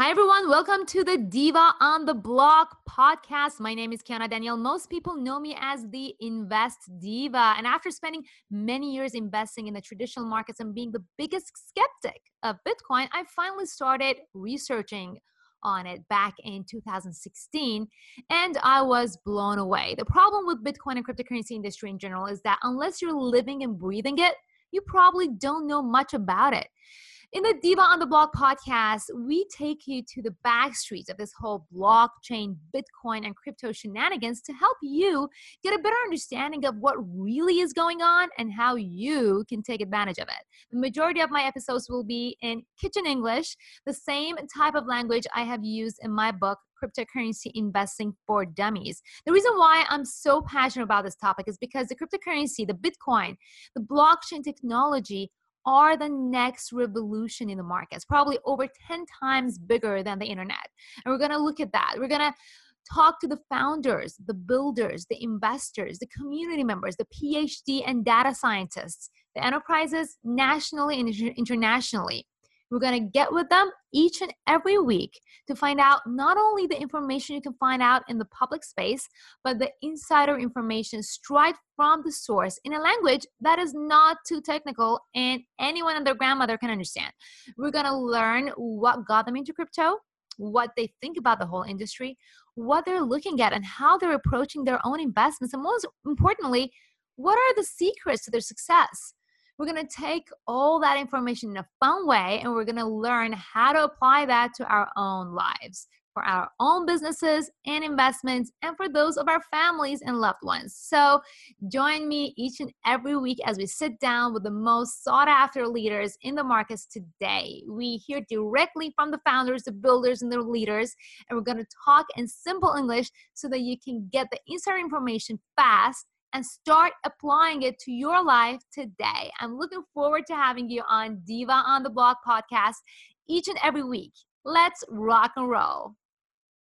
Hi, everyone. Welcome to the Diva on the Block podcast. My name is Kiana Danial. Most people know me as the Invest Diva. And after spending many years investing in the traditional markets and being the biggest skeptic of Bitcoin, I finally started researching on it back in 2016 and I was blown away. The problem with Bitcoin and cryptocurrency industry in general is that unless you're living and breathing it, you probably don't know much about it. In the Diva on the Block podcast, we take you to the back streets of this whole blockchain, Bitcoin, and crypto shenanigans to help you get a better understanding of what really is going on and how you can take advantage of it. The majority of my episodes will be in kitchen English, the same type of language I have used in my book, cryptocurrency investing for dummies. The reason why I'm so passionate about this topic is because the cryptocurrency, the Bitcoin, the blockchain technology are the next revolution in the markets, probably over 10 times bigger than the internet. And we're going to look at that. We're going to talk to the founders, the builders, the investors, the community members, the PhD and data scientists, the enterprises nationally and internationally. We're going to get with them each and every week to find out not only the information you can find out in the public space, but the insider information straight from the source in a language that is not too technical and anyone and their grandmother can understand. We're going to learn what got them into crypto, what they think about the whole industry, what they're looking at, and how they're approaching their own investments. And most importantly, what are the secrets to their success? We're going to take all that information in a fun way and we're going to learn how to apply that to our own lives, for our own businesses and investments, and for those of our families and loved ones. So, join me each and every week as we sit down with the most sought after leaders in the markets today. We hear directly from the founders, the builders, and the leaders, and we're going to talk in simple English so that you can get the inside information fast and start applying it to your life today. I'm looking forward to having you on Diva on the Block podcast each and every week. Let's rock and roll.